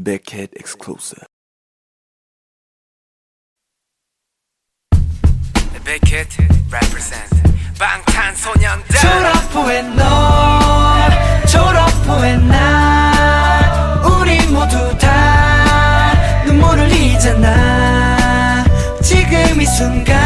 Beckhead exclusive. Beckett represent 방탄소년단 졸업 후에 너 졸업 후에 나 우리 모두 다 눈물을 흘리잖아 지금 이 순간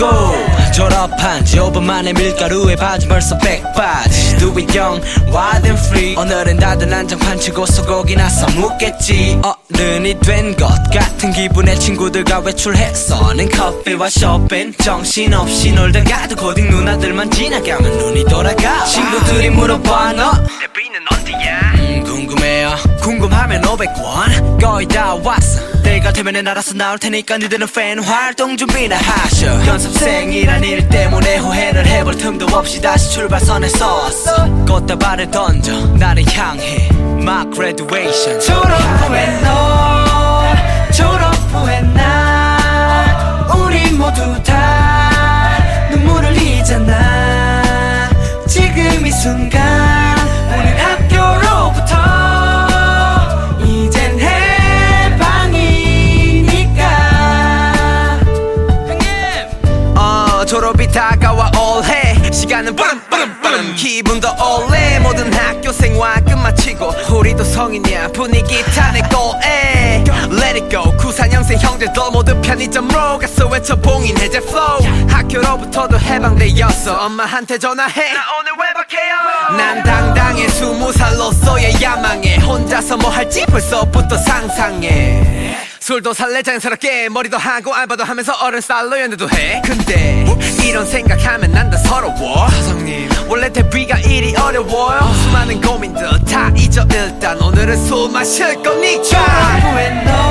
School 졸업한 지 5분 만에 밀가루에 바지 벌써 백바지. Do it young, wild and free. 오늘은 다들 난장판 치고 소고기나 써먹겠지. 어른이 된 것 같은 기분에 친구들과 외출했어 는 커피와 쇼핑. 정신없이 놀다가도 고딩 누나들만 지나가면 눈이 돌아가. 친구들이 물어봐 너. 데뷔는 언제야 음, 궁금해요. 궁금하면 500원. 거의 다 왔어 때가 되면 알아서 나올 테니까 니들은 팬 활동 준비나 하셔. 연습생이란 일 때문에 후회를 해볼 틈도 없이 다시 출발선에 섰어 꽃다발을 던져. 나를 향해. My graduation. 졸업 후에 너 졸업 후에 나 우리 모두 다 눈물을 흘리잖아. 지금 이 순간 졸업이 다가와 올해 시간은 빠름 빠름 빠름 기분도 올해 모든 학교 생활 끝마치고 우리도 성인이야. 분위기 타네 고에. Let it go. 94년생 형제들 모두 편의점으로 가서 외쳐 봉인 해제 flow. 학교로부터도 해방되었어. 엄마한테 전화해. 나 오늘 외박해요. 난 당당해. 스무 살로서의 야망에 혼자서 뭐 할지 벌써부터 상상해 술도 살래? 자연스럽게 머리도 하고 알바도 하면서 어른 스타일로 연애도 해. 근데 이런 생각하면 난 다 서러워. 사장님. 원래 데뷔가 일이 어려워요. 수많은 고민들 다 잊어 일단 오늘은 술 마실 거니까 후에 너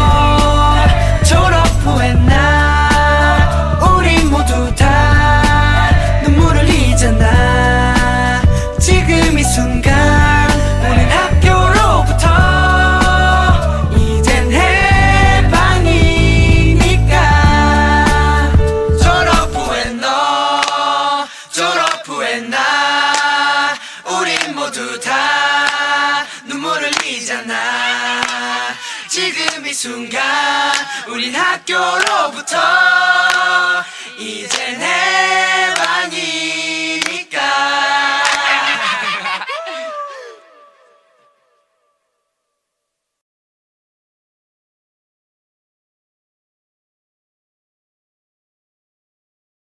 모두 다 눈물을 흘리잖아. 지금 이 순간 우린 학교로부터 이제